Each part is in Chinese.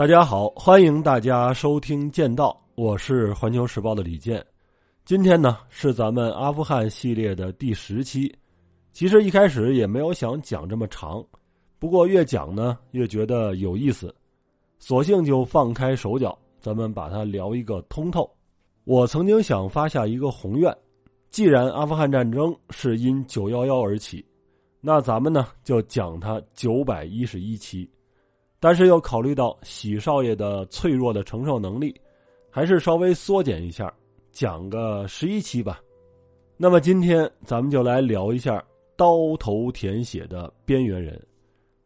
大家好，欢迎大家收听《剑道》，我是环球时报的李健。今天呢是咱们阿富汗系列的第十期。其实一开始也没有想讲这么长，不过越讲呢越觉得有意思，索性就放开手脚，咱们把它聊一个通透。我曾经想发下一个宏愿：既然阿富汗战争是因九幺幺而起，那咱们呢就讲它九百一十一期。但是又考虑到喜少爷的脆弱的承受能力，还是稍微缩减一下，讲个十一期吧。那么今天咱们就来聊一下刀头舔血的边缘人，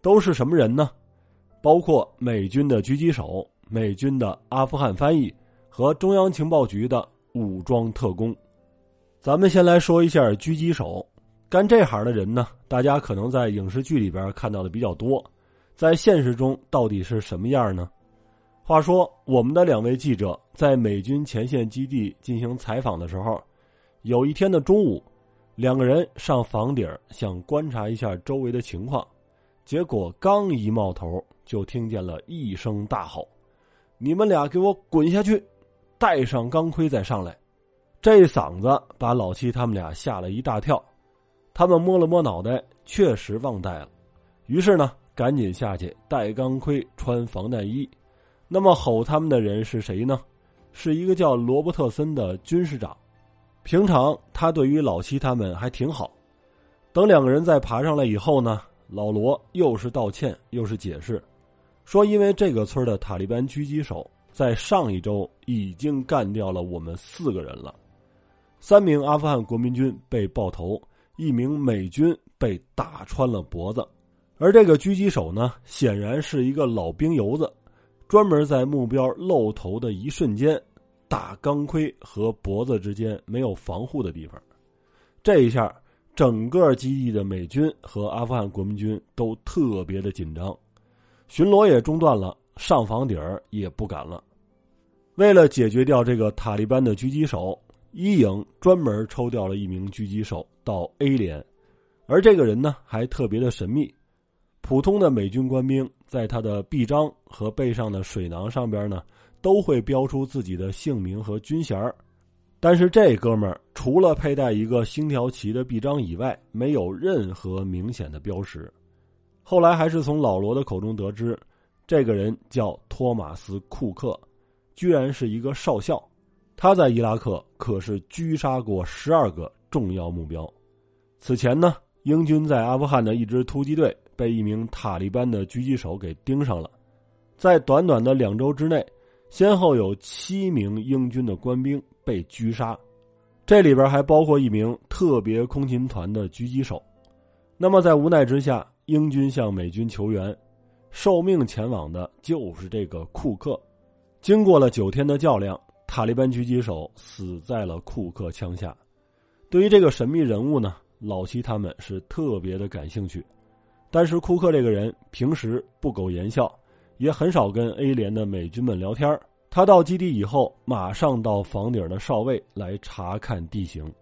都是什么人呢？包括美军的狙击手、美军的阿富汗翻译和中央情报局的武装特工。咱们先来说一下狙击手，干这行的人呢，大家可能在影视剧里边看到的比较多。在现实中到底是什么样呢？话说，我们的两位记者在美军前线基地进行采访的时候，有一天的中午，两个人上房顶想观察一下周围的情况，结果刚一冒头，就听见了一声大吼：“你们俩给我滚下去，带上钢盔再上来！”这嗓子把老七他们俩吓了一大跳，他们摸了摸脑袋，确实忘带了，于是呢。赶紧下去，戴钢盔，穿防弹衣。那么吼他们的人是谁呢？是一个叫罗伯特森的军师长。平常他对于老七他们还挺好。等两个人再爬上来以后呢，老罗又是道歉又是解释，说因为这个村的塔利班狙击手在上一周已经干掉了我们四个人了，三名阿富汗国民军被爆头，一名美军被打穿了脖子。而这个狙击手呢，显然是一个老兵油子，专门在目标露头的一瞬间，打钢盔和脖子之间没有防护的地方。这一下，整个基地的美军和阿富汗国民军都特别的紧张，巡逻也中断了，上房顶儿也不敢了。为了解决掉这个塔利班的狙击手，一营专门抽调了一名狙击手到 A 连，而这个人呢，还特别的神秘。普通的美军官兵在他的臂章和背上的水囊上边呢，都会标出自己的姓名和军衔但是这哥们儿除了佩戴一个星条旗的臂章以外，没有任何明显的标识。后来还是从老罗的口中得知，这个人叫托马斯·库克，居然是一个少校。他在伊拉克可是狙杀过十二个重要目标。此前呢，英军在阿富汗的一支突击队。被一名塔利班的狙击手给盯上了，在短短的两周之内，先后有七名英军的官兵被狙杀，这里边还包括一名特别空勤团的狙击手。那么在无奈之下，英军向美军求援，受命前往的就是这个库克。经过了九天的较量，塔利班狙击手死在了库克枪下。对于这个神秘人物呢，老七他们是特别的感兴趣。但是库克这个人平时不苟言笑，也很少跟 A 连的美军们聊天他到基地以后，马上到房顶的哨位来查看地形。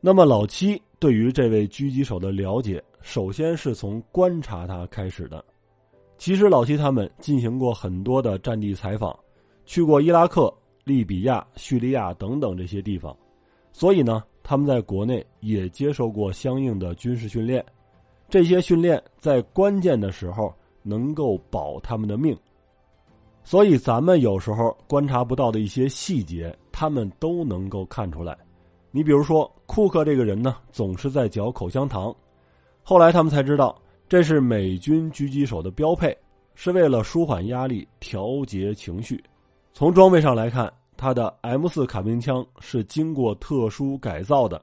那么老七对于这位狙击手的了解，首先是从观察他开始的。其实老七他们进行过很多的战地采访，去过伊拉克、利比亚、叙利亚等等这些地方，所以呢，他们在国内也接受过相应的军事训练。这些训练在关键的时候能够保他们的命，所以咱们有时候观察不到的一些细节，他们都能够看出来。你比如说，库克这个人呢，总是在嚼口香糖。后来他们才知道，这是美军狙击手的标配，是为了舒缓压力、调节情绪。从装备上来看，他的 M 四卡宾枪是经过特殊改造的，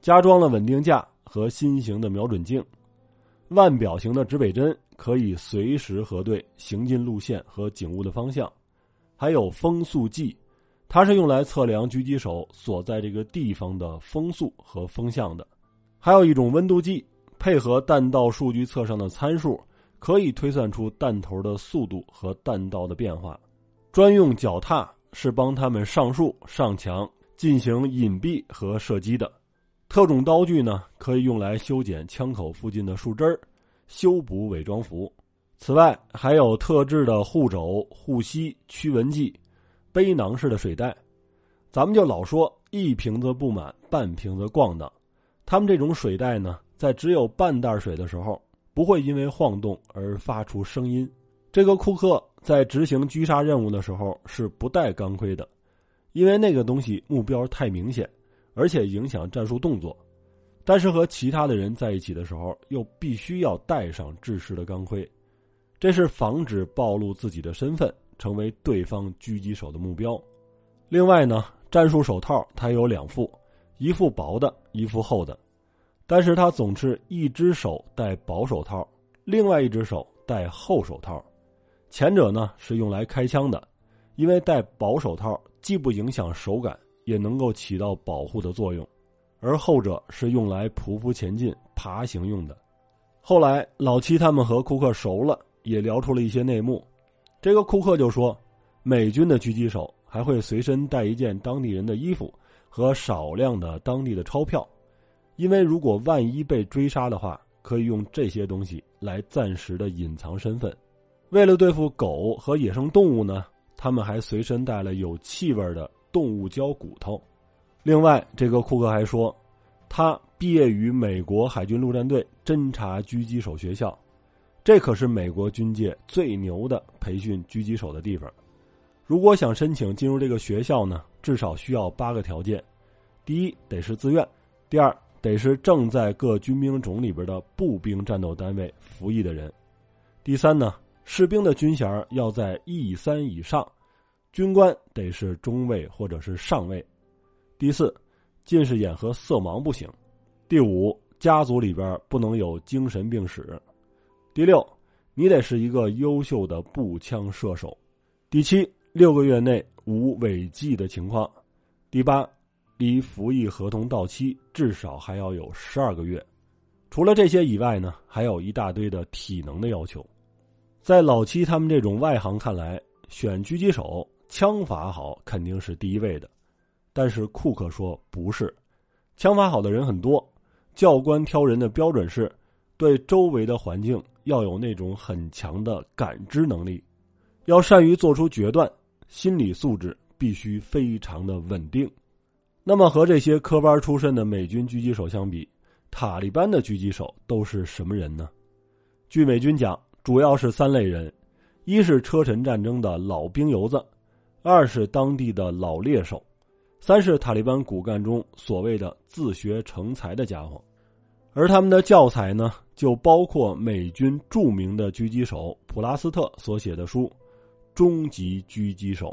加装了稳定架和新型的瞄准镜。腕表型的指北针可以随时核对行进路线和景物的方向，还有风速计，它是用来测量狙击手所在这个地方的风速和风向的。还有一种温度计，配合弹道数据测上的参数，可以推算出弹头的速度和弹道的变化。专用脚踏是帮他们上树、上墙进行隐蔽和射击的。特种刀具呢，可以用来修剪枪口附近的树枝儿，修补伪装服。此外，还有特制的护肘、护膝、驱蚊剂、背囊式的水袋。咱们就老说一瓶子不满，半瓶子逛荡。他们这种水袋呢，在只有半袋水的时候，不会因为晃动而发出声音。这个库克在执行狙杀任务的时候是不带钢盔的，因为那个东西目标太明显，而且影响战术动作。但是和其他的人在一起的时候，又必须要戴上制式的钢盔。这是防止暴露自己的身份，成为对方狙击手的目标。另外呢，战术手套它有两副，一副薄的，一副厚的。但是它总是一只手戴薄手套，另外一只手戴厚手套。前者呢是用来开枪的，因为戴薄手套既不影响手感，也能够起到保护的作用；而后者是用来匍匐前进、爬行用的。后来老七他们和库克熟了。也聊出了一些内幕，这个库克就说，美军的狙击手还会随身带一件当地人的衣服和少量的当地的钞票，因为如果万一被追杀的话，可以用这些东西来暂时的隐藏身份。为了对付狗和野生动物呢，他们还随身带了有气味的动物胶骨头。另外，这个库克还说，他毕业于美国海军陆战队侦察狙击手学校。这可是美国军界最牛的培训狙击手的地方。如果想申请进入这个学校呢，至少需要八个条件：第一，得是自愿；第二，得是正在各军兵种里边的步兵战斗单位服役的人；第三呢，士兵的军衔要在 E 三以上，军官得是中尉或者是上尉；第四，近视眼和色盲不行；第五，家族里边不能有精神病史。第六，你得是一个优秀的步枪射手。第七，六个月内无违纪的情况。第八，离服役合同到期至少还要有十二个月。除了这些以外呢，还有一大堆的体能的要求。在老七他们这种外行看来，选狙击手枪法好肯定是第一位的。但是库克说不是，枪法好的人很多。教官挑人的标准是，对周围的环境。要有那种很强的感知能力，要善于做出决断，心理素质必须非常的稳定。那么和这些科班出身的美军狙击手相比，塔利班的狙击手都是什么人呢？据美军讲，主要是三类人：一是车臣战争的老兵油子，二是当地的老猎手，三是塔利班骨干中所谓的自学成才的家伙。而他们的教材呢，就包括美军著名的狙击手普拉斯特所写的书《终极狙击手》。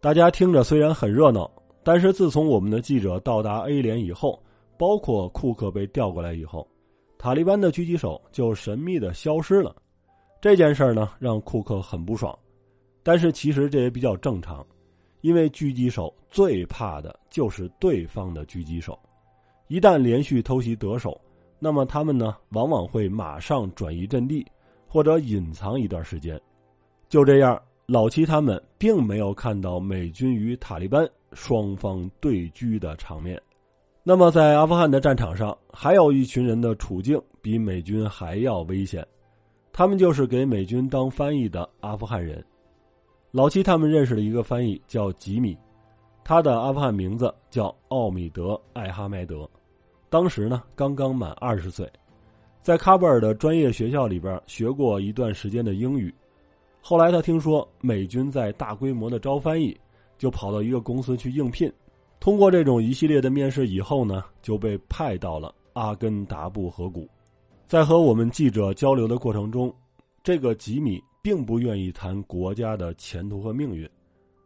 大家听着虽然很热闹，但是自从我们的记者到达 A 连以后，包括库克被调过来以后，塔利班的狙击手就神秘的消失了。这件事呢，让库克很不爽。但是其实这也比较正常，因为狙击手最怕的就是对方的狙击手，一旦连续偷袭得手。那么他们呢，往往会马上转移阵地，或者隐藏一段时间。就这样，老七他们并没有看到美军与塔利班双方对狙的场面。那么，在阿富汗的战场上，还有一群人的处境比美军还要危险，他们就是给美军当翻译的阿富汗人。老七他们认识了一个翻译叫吉米，他的阿富汗名字叫奥米德·艾哈迈德。当时呢，刚刚满二十岁，在喀布尔的专业学校里边学过一段时间的英语。后来他听说美军在大规模的招翻译，就跑到一个公司去应聘。通过这种一系列的面试以后呢，就被派到了阿根达布河谷。在和我们记者交流的过程中，这个吉米并不愿意谈国家的前途和命运。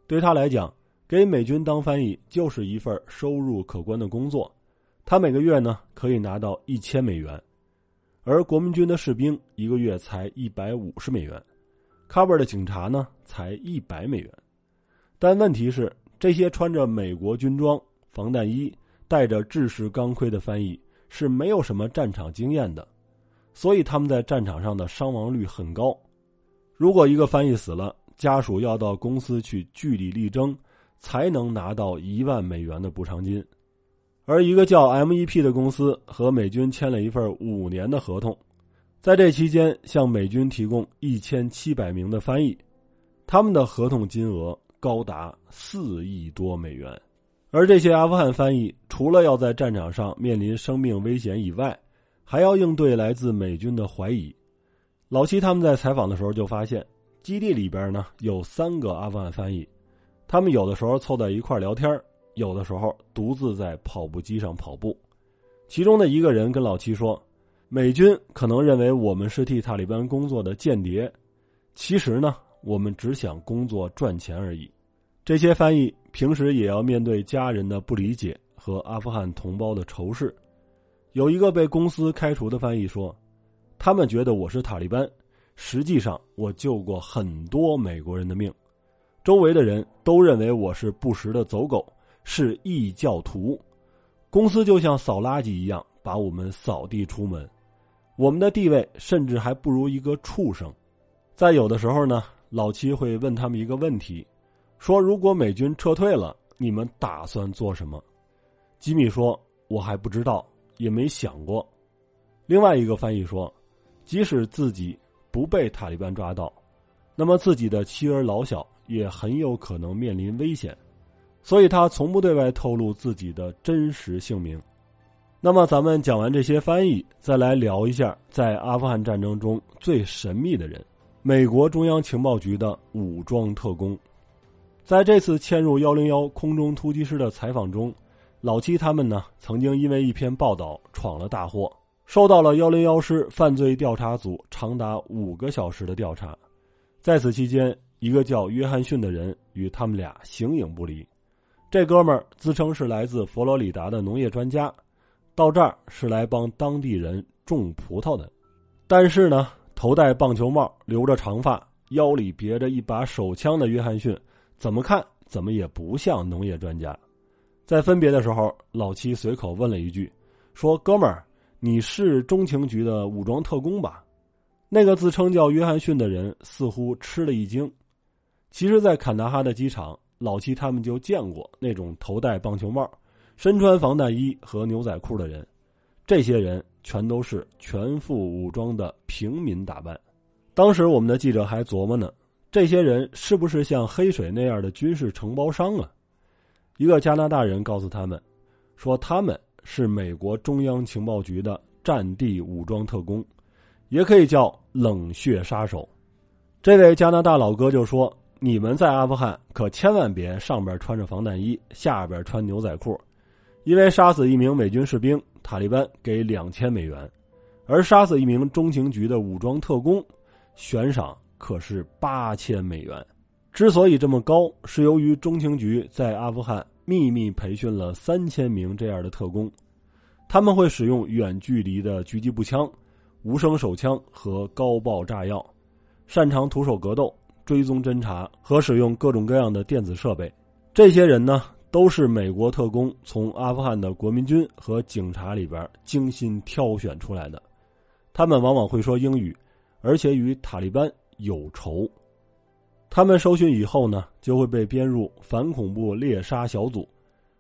对他来讲，给美军当翻译就是一份收入可观的工作。他每个月呢可以拿到一千美元，而国民军的士兵一个月才一百五十美元，喀布尔的警察呢才一百美元。但问题是，这些穿着美国军装、防弹衣、戴着制式钢盔的翻译是没有什么战场经验的，所以他们在战场上的伤亡率很高。如果一个翻译死了，家属要到公司去据理力争，才能拿到一万美元的补偿金。而一个叫 MEP 的公司和美军签了一份五年的合同，在这期间向美军提供一千七百名的翻译，他们的合同金额高达四亿多美元。而这些阿富汗翻译除了要在战场上面临生命危险以外，还要应对来自美军的怀疑。老七他们在采访的时候就发现，基地里边呢有三个阿富汗翻译，他们有的时候凑在一块聊天，有的时候独自在跑步机上跑步。其中的一个人跟老七说。美军可能认为我们是替塔利班工作的间谍，其实呢，我们只想工作赚钱而已。这些翻译平时也要面对家人的不理解和阿富汗同胞的仇视。有一个被公司开除的翻译说：“他们觉得我是塔利班，实际上我救过很多美国人的命。周围的人都认为我是不实的走狗，是异教徒。公司就像扫垃圾一样，把我们扫地出门。”我们的地位甚至还不如一个畜生。在有的时候呢，老七会问他们一个问题，说：“如果美军撤退了，你们打算做什么？”吉米说：“我还不知道，也没想过。”另外一个翻译说：“即使自己不被塔利班抓到，那么自己的妻儿老小也很有可能面临危险，所以他从不对外透露自己的真实姓名。”那么，咱们讲完这些翻译，再来聊一下在阿富汗战争中最神秘的人——美国中央情报局的武装特工。在这次嵌入幺零幺空中突击师的采访中，老七他们呢曾经因为一篇报道闯了大祸，受到了幺零幺师犯罪调查组长达五个小时的调查。在此期间，一个叫约翰逊的人与他们俩形影不离。这哥们儿自称是来自佛罗里达的农业专家。到这儿是来帮当地人种葡萄的，但是呢，头戴棒球帽、留着长发、腰里别着一把手枪的约翰逊，怎么看怎么也不像农业专家。在分别的时候，老七随口问了一句：“说哥们儿，你是中情局的武装特工吧？”那个自称叫约翰逊的人似乎吃了一惊。其实，在坎大哈的机场，老七他们就见过那种头戴棒球帽。身穿防弹衣和牛仔裤的人，这些人全都是全副武装的平民打扮。当时我们的记者还琢磨呢，这些人是不是像黑水那样的军事承包商啊？一个加拿大人告诉他们，说他们是美国中央情报局的战地武装特工，也可以叫冷血杀手。这位加拿大老哥就说：“你们在阿富汗可千万别上边穿着防弹衣，下边穿牛仔裤。”因为杀死一名美军士兵，塔利班给两千美元；而杀死一名中情局的武装特工，悬赏可是八千美元。之所以这么高，是由于中情局在阿富汗秘密培训了三千名这样的特工，他们会使用远距离的狙击步枪、无声手枪和高爆炸药，擅长徒手格斗、追踪侦查和使用各种各样的电子设备。这些人呢？都是美国特工从阿富汗的国民军和警察里边精心挑选出来的，他们往往会说英语，而且与塔利班有仇。他们受训以后呢，就会被编入反恐怖猎杀小组，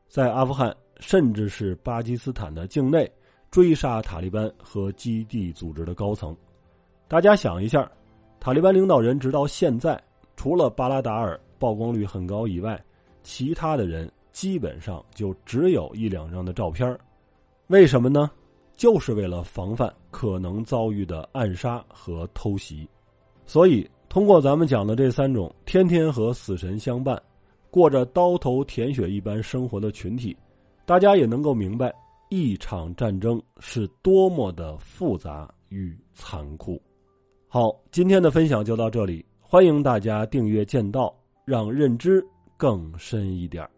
在阿富汗甚至是巴基斯坦的境内追杀塔利班和基地组织的高层。大家想一下，塔利班领导人直到现在，除了巴拉达尔曝光率很高以外，其他的人。基本上就只有一两张的照片为什么呢？就是为了防范可能遭遇的暗杀和偷袭。所以，通过咱们讲的这三种天天和死神相伴、过着刀头舔血一般生活的群体，大家也能够明白一场战争是多么的复杂与残酷。好，今天的分享就到这里，欢迎大家订阅剑道，让认知更深一点。